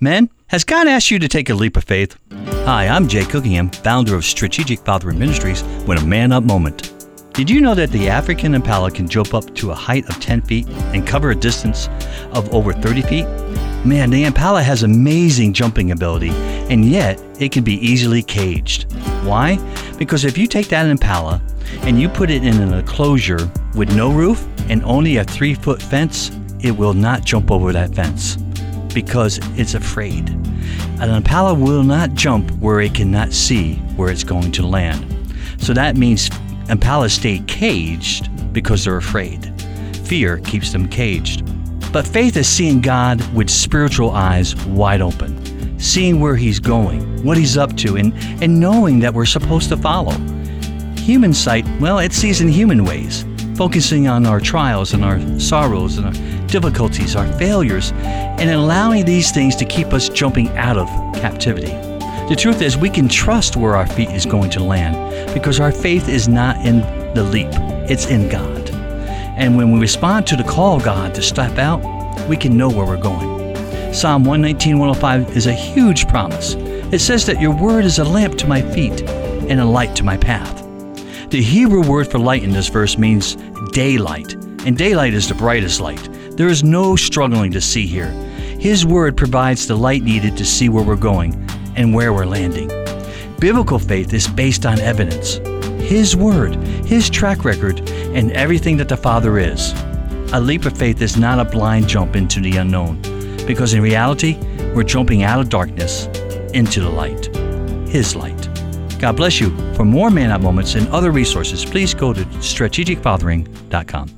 Men, has God asked you to take a leap of faith? Hi, I'm Jay Cookingham, founder of Strategic Fathering Ministries, with a man up moment. Did you know that the African impala can jump up to a height of 10 feet and cover a distance of over 30 feet? Man, the impala has amazing jumping ability, and yet it can be easily caged. Why? Because if you take that impala and you put it in an enclosure with no roof and only a three foot fence, it will not jump over that fence because it's afraid. An impala will not jump where it cannot see where it's going to land. So that means impalas stay caged because they're afraid. Fear keeps them caged. But faith is seeing God with spiritual eyes wide open, seeing where He's going, what He's up to, and, and knowing that we're supposed to follow. Human sight, well, it sees in human ways, focusing on our trials and our sorrows and our difficulties, our failures, and allowing these things to keep us jumping out of captivity. The truth is, we can trust where our feet is going to land because our faith is not in the leap, it's in God. And when we respond to the call of God to step out, we can know where we're going. Psalm 119, 105 is a huge promise. It says that your word is a lamp to my feet and a light to my path. The Hebrew word for light in this verse means daylight, and daylight is the brightest light. There is no struggling to see here. His word provides the light needed to see where we're going and where we're landing. Biblical faith is based on evidence His word, His track record, and everything that the Father is. A leap of faith is not a blind jump into the unknown, because in reality, we're jumping out of darkness into the light, His light. God bless you. For more Man Up Moments and other resources, please go to strategicfathering.com.